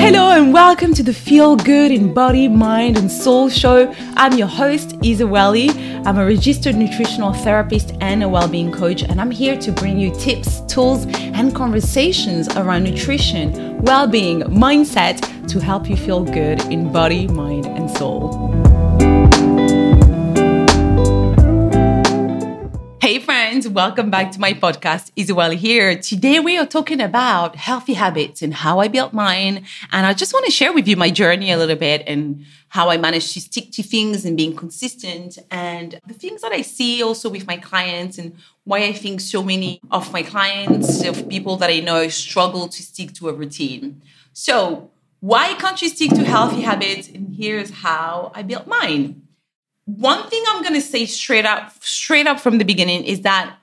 Hello and welcome to the Feel Good in Body, Mind and Soul show. I'm your host, Isa Welly. I'm a registered nutritional therapist and a well-being coach, and I'm here to bring you tips, tools, and conversations around nutrition, well-being, mindset to help you feel good in body, mind, and soul. Hey friends, welcome back to my podcast. Isabel here. Today we are talking about healthy habits and how I built mine. And I just want to share with you my journey a little bit and how I managed to stick to things and being consistent and the things that I see also with my clients and why I think so many of my clients, of people that I know struggle to stick to a routine. So why can't you stick to healthy habits? And here's how I built mine one thing I'm going to say straight up, straight up from the beginning is that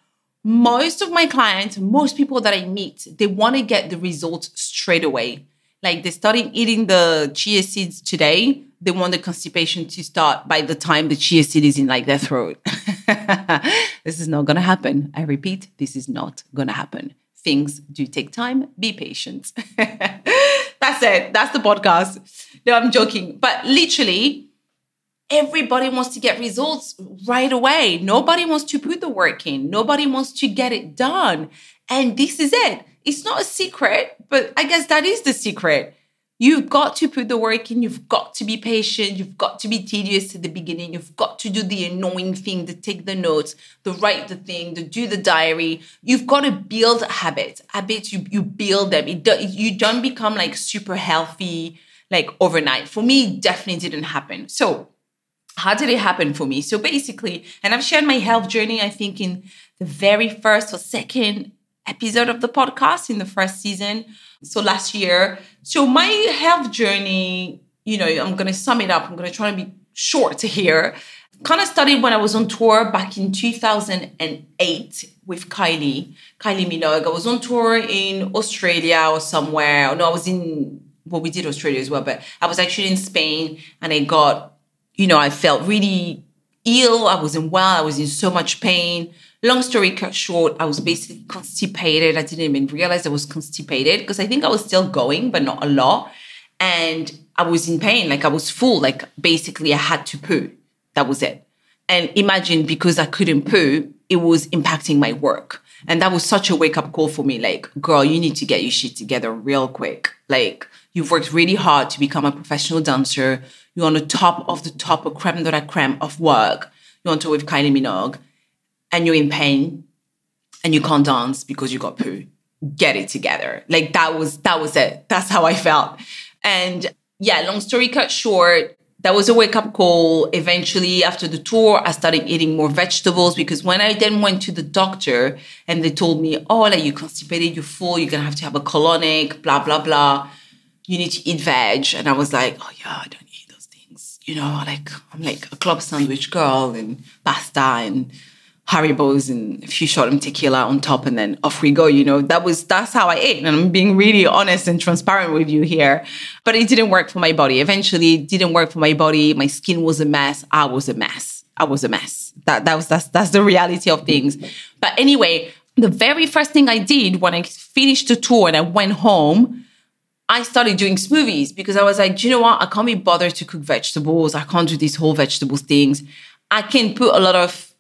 most of my clients, most people that I meet, they want to get the results straight away. Like they started eating the chia seeds today, they want the constipation to start by the time the chia seed is in like their throat. this is not going to happen. I repeat, this is not going to happen. Things do take time. Be patient. That's it. That's the podcast. No, I'm joking. But literally, everybody wants to get results right away. Nobody wants to put the work in. Nobody wants to get it done. And this is it. It's not a secret, but I guess that is the secret. You've got to put the work in. You've got to be patient. You've got to be tedious at the beginning. You've got to do the annoying thing, to take the notes, to write the thing, to do the diary. You've got to build habits. Habits, you, you build them. It do, you don't become like super healthy like overnight. For me, definitely didn't happen. So how did it happen for me? So basically, and I've shared my health journey, I think, in the very first or second episode of the podcast in the first season. So last year. So my health journey, you know, I'm going to sum it up. I'm going to try to be short here. Kind of started when I was on tour back in 2008 with Kylie, Kylie Minogue. I was on tour in Australia or somewhere. No, I was in, well, we did Australia as well, but I was actually in Spain and I got you know, I felt really ill. I wasn't well. I was in so much pain. Long story short, I was basically constipated. I didn't even realize I was constipated because I think I was still going, but not a lot. And I was in pain. Like I was full. Like basically, I had to poo. That was it. And imagine because I couldn't poo, it was impacting my work. And that was such a wake up call for me. Like, girl, you need to get your shit together real quick. Like, you've worked really hard to become a professional dancer. You're on the top of the top of creme de la creme of work. You're on tour with Kylie Minogue and you're in pain and you can't dance because you got poo. Get it together. Like that was that was it. That's how I felt. And yeah, long story cut short, that was a wake up call. Eventually, after the tour, I started eating more vegetables because when I then went to the doctor and they told me, oh, like you constipated, you're full, you're gonna have to have a colonic, blah, blah, blah. You need to eat veg. And I was like, oh, yeah, I don't eat those things. you know, like I'm like a club sandwich girl and pasta and Haribos and a few shot of tequila on top, and then off we go. You know, that was that's how I ate, and I'm being really honest and transparent with you here. But it didn't work for my body. Eventually, it didn't work for my body. My skin was a mess. I was a mess. I was a mess. That that was that's that's the reality of things. But anyway, the very first thing I did when I finished the tour and I went home I started doing smoothies because I was like, you know what? I can't be bothered to cook vegetables. I can't do these whole vegetables things. I can put a lot of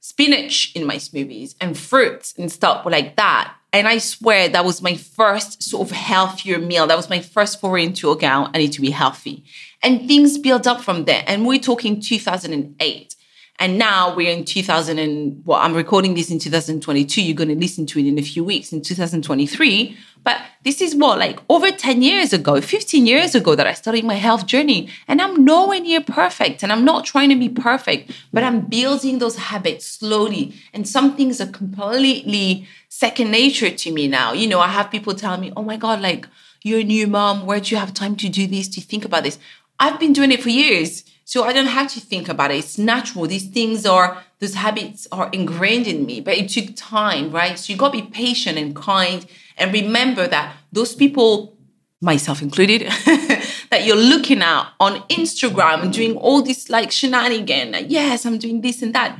spinach in my smoothies and fruits and stuff like that. And I swear that was my first sort of healthier meal. That was my first foray into, okay, I need to be healthy. And things built up from there. And we're talking 2008. And now we're in 2000 and well, I'm recording this in 2022. You're going to listen to it in a few weeks in 2023. But this is what, like over 10 years ago, 15 years ago that I started my health journey. And I'm nowhere near perfect. And I'm not trying to be perfect, but I'm building those habits slowly. And some things are completely second nature to me now. You know, I have people tell me, oh my God, like you're a new mom. Where do you have time to do this, to think about this? I've been doing it for years. So I don't have to think about it. It's natural. These things are, those habits are ingrained in me, but it took time, right? So you got to be patient and kind and remember that those people, myself included, that you're looking at on Instagram doing all this like shenanigan. Yes, I'm doing this and that.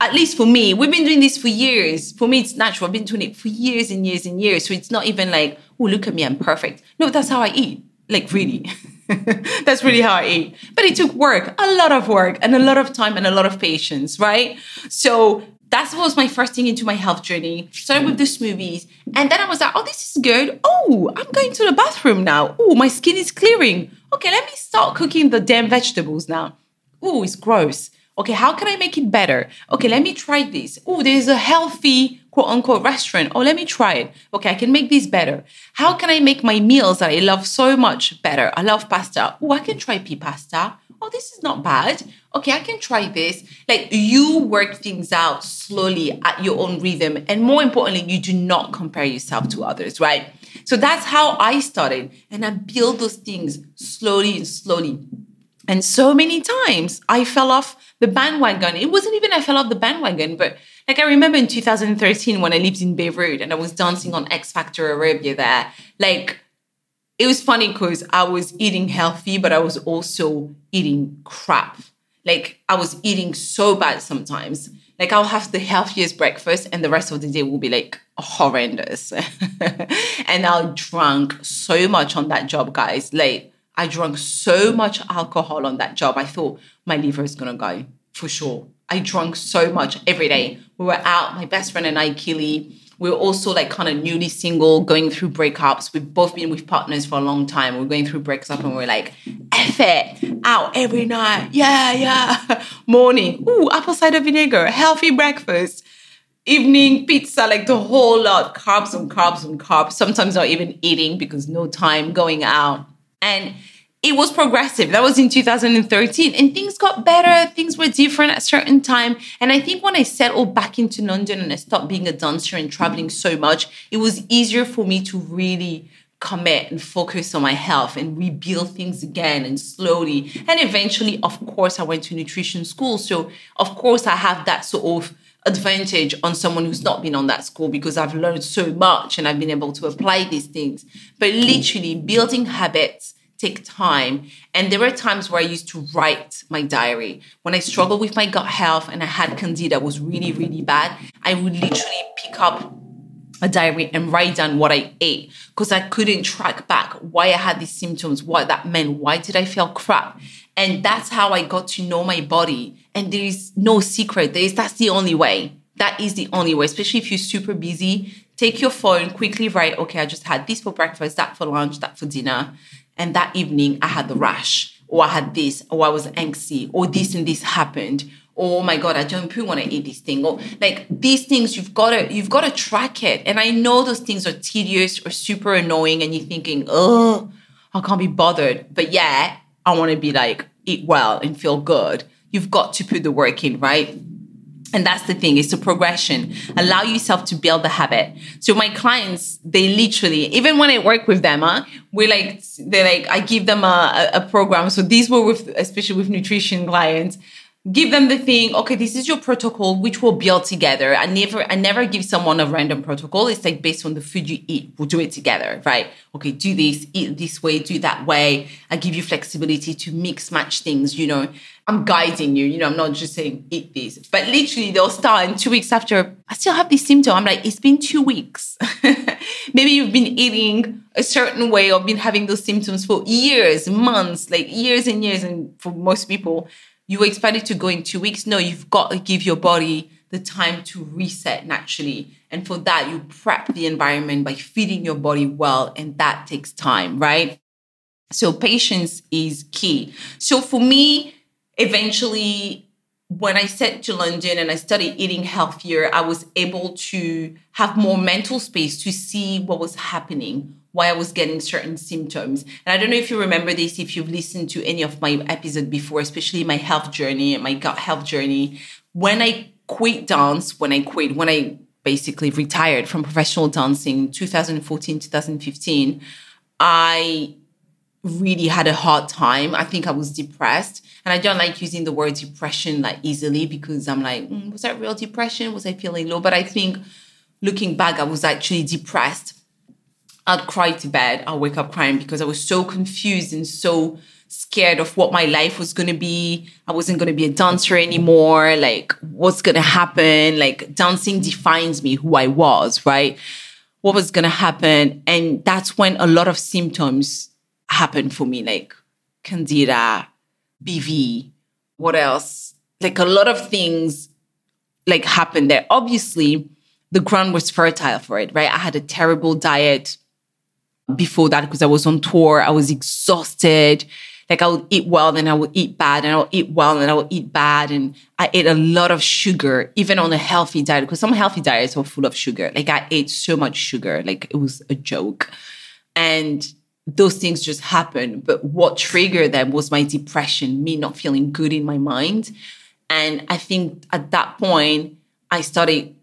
at least for me, we've been doing this for years. For me, it's natural. I've been doing it for years and years and years. So it's not even like, oh, look at me, I'm perfect. No, that's how I eat. Like, really. that's really how I eat. But it took work, a lot of work, and a lot of time and a lot of patience, right? So that was my first thing into my health journey. Started with the smoothies. And then I was like, oh, this is good. Oh, I'm going to the bathroom now. Oh, my skin is clearing. Okay, let me start cooking the damn vegetables now. Oh, it's gross. Okay, how can I make it better? Okay, let me try this. Oh, there's a healthy quote unquote restaurant. Oh, let me try it. Okay, I can make these better. How can I make my meals that I love so much better? I love pasta. Oh, I can try pea pasta. Oh, this is not bad. Okay, I can try this. Like you work things out slowly at your own rhythm. And more importantly, you do not compare yourself to others, right? So that's how I started. And I build those things slowly and slowly. And so many times I fell off the bandwagon. It wasn't even I fell off the bandwagon, but like I remember in 2013 when I lived in Beirut and I was dancing on X Factor Arabia there. Like it was funny because I was eating healthy, but I was also eating crap. Like I was eating so bad sometimes. Like I'll have the healthiest breakfast and the rest of the day will be like horrendous. and I drank so much on that job, guys. Like I drank so much alcohol on that job. I thought my liver is gonna go for sure. I drank so much every day. We were out, my best friend and I, Keely. We were also like kind of newly single, going through breakups. We've both been with partners for a long time. We we're going through breakups and we are like, F it, out every night. Yeah, yeah. Morning, ooh, apple cider vinegar, healthy breakfast. Evening pizza, like the whole lot, carbs and carbs and carbs. Sometimes not even eating because no time going out and it was progressive. That was in 2013. And things got better. Things were different at a certain time. And I think when I settled back into London and I stopped being a dancer and traveling so much, it was easier for me to really commit and focus on my health and rebuild things again and slowly. And eventually, of course, I went to nutrition school. So, of course, I have that sort of advantage on someone who's not been on that school because I've learned so much and I've been able to apply these things. But literally, building habits take time. And there were times where I used to write my diary. When I struggled with my gut health and I had candida was really, really bad, I would literally pick up a diary and write down what I ate because I couldn't track back why I had these symptoms, what that meant, why did I feel crap. And that's how I got to know my body. And there is no secret. There is that's the only way. That is the only way, especially if you're super busy. Take your phone, quickly write, okay, I just had this for breakfast, that for lunch, that for dinner. And that evening I had the rash, or I had this, or I was angsty, or this and this happened. Oh my god, I don't want to eat this thing. Or like these things, you've got to you've got to track it. And I know those things are tedious or super annoying, and you're thinking, oh, I can't be bothered. But yeah, I want to be like eat well and feel good. You've got to put the work in, right? And that's the thing, it's a progression. Allow yourself to build the habit. So my clients, they literally, even when I work with them, huh, we like, they like, I give them a, a program. So these were with, especially with nutrition clients give them the thing okay this is your protocol which we'll build together. I never i never give someone a random protocol. It's like based on the food you eat we'll do it together right? Okay do this eat this way do that way. I give you flexibility to mix match things you know. I'm guiding you you know i'm not just saying eat this. But literally they'll start and two weeks after i still have this symptom. I'm like it's been two weeks. Maybe you've been eating a certain way or been having those symptoms for years months like years and years and for most people you expect it to go in two weeks. No, you've got to give your body the time to reset naturally. And for that, you prep the environment by feeding your body well, and that takes time, right? So, patience is key. So, for me, eventually, when I set to London and I started eating healthier, I was able to have more mental space to see what was happening, why I was getting certain symptoms. And I don't know if you remember this, if you've listened to any of my episodes before, especially my health journey and my gut health journey. When I quit dance, when I quit, when I basically retired from professional dancing 2014, 2015, I really had a hard time. I think I was depressed. And I don't like using the word depression like easily because I'm like, mm, was that real depression? Was I feeling low? But I think looking back, I was actually depressed I'd cry to bed. I'll wake up crying because I was so confused and so scared of what my life was going to be. I wasn't going to be a dancer anymore. Like, what's going to happen? Like, dancing defines me, who I was, right? What was going to happen? And that's when a lot of symptoms happened for me, like candida, BV, what else? Like, a lot of things like happened there. Obviously, the ground was fertile for it, right? I had a terrible diet before that because I was on tour. I was exhausted. Like I would eat well, then I would eat bad, and I would eat well, and I would eat bad. And I ate a lot of sugar, even on a healthy diet, because some healthy diets are full of sugar. Like I ate so much sugar, like it was a joke. And those things just happened. But what triggered them was my depression, me not feeling good in my mind. And I think at that point, I started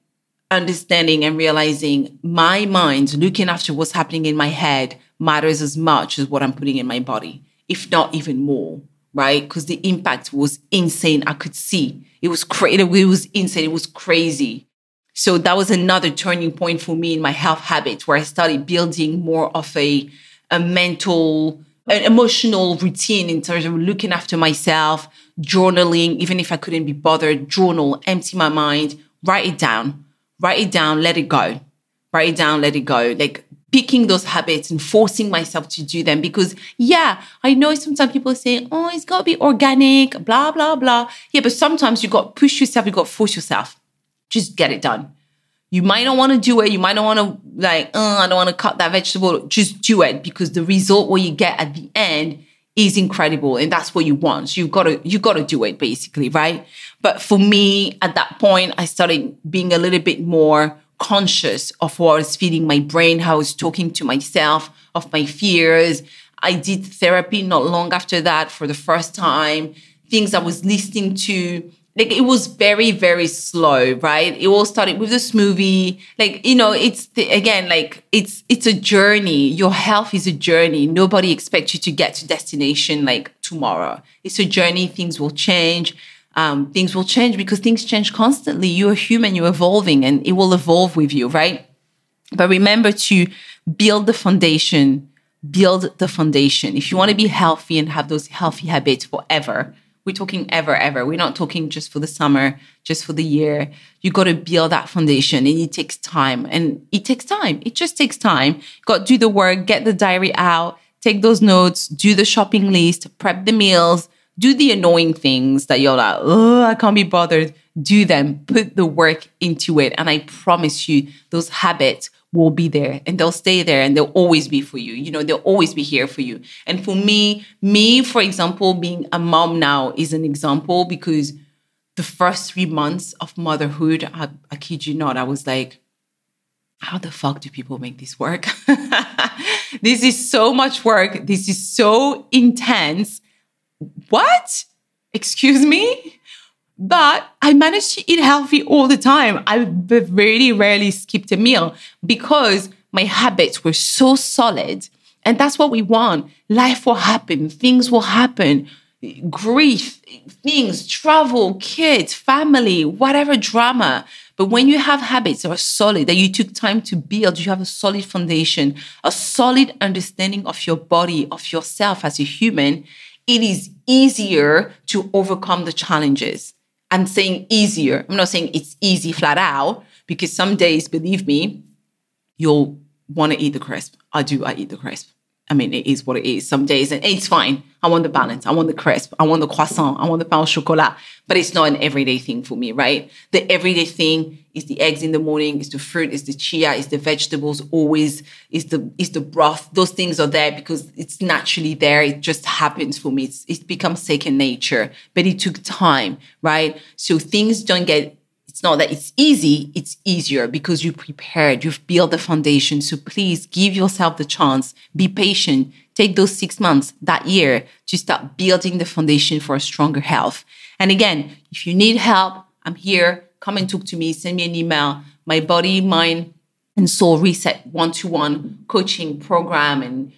understanding and realizing my mind, looking after what's happening in my head, matters as much as what I'm putting in my body, if not even more, right? Because the impact was insane. I could see it was crazy. It was insane. It was crazy. So that was another turning point for me in my health habits where I started building more of a, a mental, an emotional routine in terms of looking after myself, journaling, even if I couldn't be bothered, journal, empty my mind, write it down write it down, let it go. Write it down, let it go. Like picking those habits and forcing myself to do them because yeah i know sometimes people say oh it's got to be organic blah blah blah. Yeah but sometimes you got to push yourself you got to force yourself. Just get it done. You might not want to do it. You might not want to like oh, i don't want to cut that vegetable. Just do it because the result what you get at the end is incredible and that's what you want. So you gotta you've gotta do it basically right? But for me at that point i started being a little bit more conscious of what i was feeding my brain how i was talking to myself of my fears. I did therapy not long after that for the first time. Things i was listening to like it was very very slow right? It all started with this movie. Like you know it's the, again like it's it's a journey. Your health is a journey. Nobody expects you to get to destination like tomorrow. It's a journey. Things will change. Um, things will change because things change constantly. You're human. You're evolving and it will evolve with you right? But remember to build the foundation. Build the foundation. If you want to be healthy and have those healthy habits forever we're talking ever, ever. We're not talking just for the summer, just for the year. You got to build that foundation and it takes time. And it takes time. It just takes time. Got to do the work, get the diary out, take those notes, do the shopping list, prep the meals, do the annoying things that you're like, oh, I can't be bothered. Do them, put the work into it. And I promise you, those habits will be there and they'll stay there and they'll always be for you. You know, they'll always be here for you. And for me, me, for example, being a mom now is an example because the first three months of motherhood, I, I kid you not, I was like, how the fuck do people make this work? this is so much work. This is so intense. What? Excuse me? But I managed to eat healthy all the time. I very rarely skipped a meal because my habits were so solid. And that's what we want. Life will happen, things will happen, grief, things, travel, kids, family, whatever drama. But when you have habits that are solid, that you took time to build, you have a solid foundation, a solid understanding of your body, of yourself as a human, it is easier to overcome the challenges. I'm saying easier. I'm not saying it's easy flat out because some days, believe me, you'll want to eat the crisp. I do. I eat the crisp. I mean, it is what it is. Some days, and it's fine. I want the balance. I want the crisp. I want the croissant. I want the pain au chocolat. But it's not an everyday thing for me, right? The everyday thing is the eggs in the morning, is the fruit, is the chia, is the vegetables. Always is the is the broth. Those things are there because it's naturally there. It just happens for me. It's, it's become second nature. But it took time, right? So things don't get not that it's easy, it's easier because you prepared, you've built the foundation. So please give yourself the chance, be patient, take those six months, that year to start building the foundation for a stronger health. And again, if you need help, I'm here. Come and talk to me, send me an email. My body, mind, and soul reset one to one coaching program. And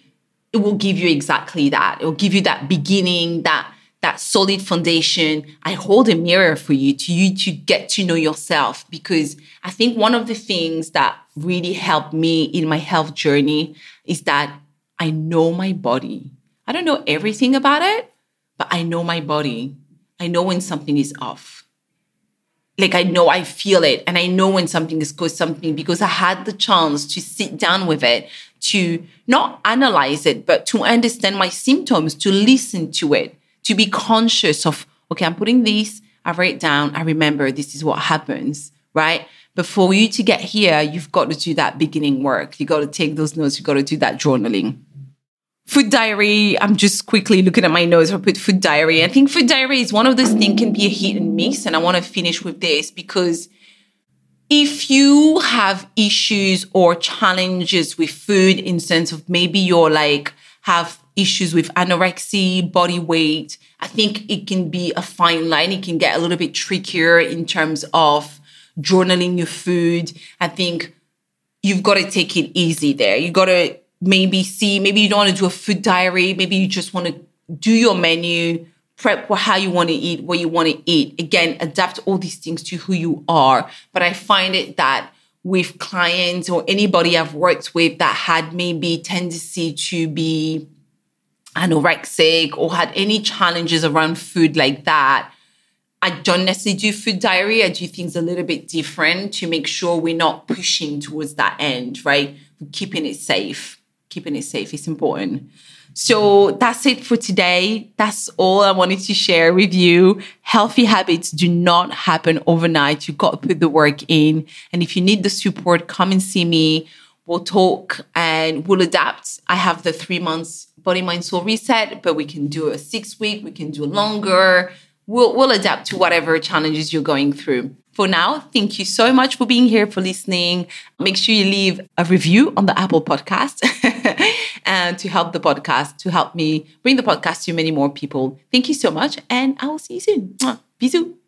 it will give you exactly that. It will give you that beginning, that that solid foundation. I hold a mirror for you to you to get to know yourself because I think one of the things that really helped me in my health journey is that I know my body. I don't know everything about it, but I know my body. I know when something is off. Like I know I feel it and I know when something is good something because I had the chance to sit down with it, to not analyze it, but to understand my symptoms, to listen to it, to be conscious of, okay, I'm putting this, I write down, I remember this is what happens, right? But for you to get here, you've got to do that beginning work. You got to take those notes, you got to do that journaling food diary i'm just quickly looking at my notes i put food diary i think food diary is one of those things can be a hit and miss and i want to finish with this because if you have issues or challenges with food in sense of maybe you're like have issues with anorexia body weight. I think it can be a fine line. It can get a little bit trickier in terms of journaling your food. I think you've got to take it easy there. You got to maybe see, maybe you don't want to do a food diary, maybe you just want to do your menu, prep for how you want to eat, what you want to eat. Again, adapt all these things to who you are. But I find it that with clients or anybody I've worked with that had maybe tendency to be anorexic or had any challenges around food like that, I don't necessarily do food diary. I do things a little bit different to make sure we're not pushing towards that end, right? Keeping it safe keeping it safe is important. So that's it for today. That's all I wanted to share with you. Healthy habits do not happen overnight. You've got to put the work in. And if you need the support, come and see me. We'll talk and we'll adapt. I have the three months body, mind, soul reset, but we can do a six week, we can do longer. We'll, we'll adapt to whatever challenges you're going through for now, thank you so much for being here, for listening. Make sure you leave a review on the Apple podcast and uh, to help the podcast, to help me bring the podcast to many more people. Thank you so much, and I will see you soon. Bisous.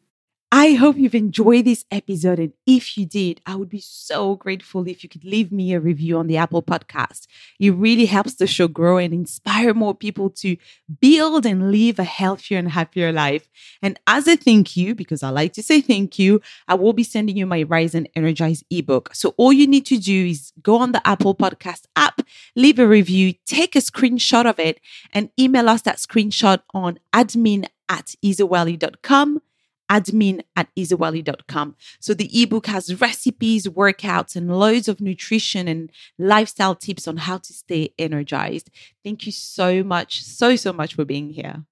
I hope you've enjoyed this episode. And if you did, I would be so grateful if you could leave me a review on the Apple podcast. It really helps the show grow and inspire more people to build and live a healthier and happier life. And as a thank you, because I like to say thank you, I will be sending you my Rise and Energize ebook. So all you need to do is go on the Apple podcast app, leave a review, take a screenshot of it, and email us that screenshot on admin at isawelly.com admin at isawelly.com. So the ebook has recipes, workouts, and loads of nutrition and lifestyle tips on how to stay energized. Thank you so much, so, so much for being here.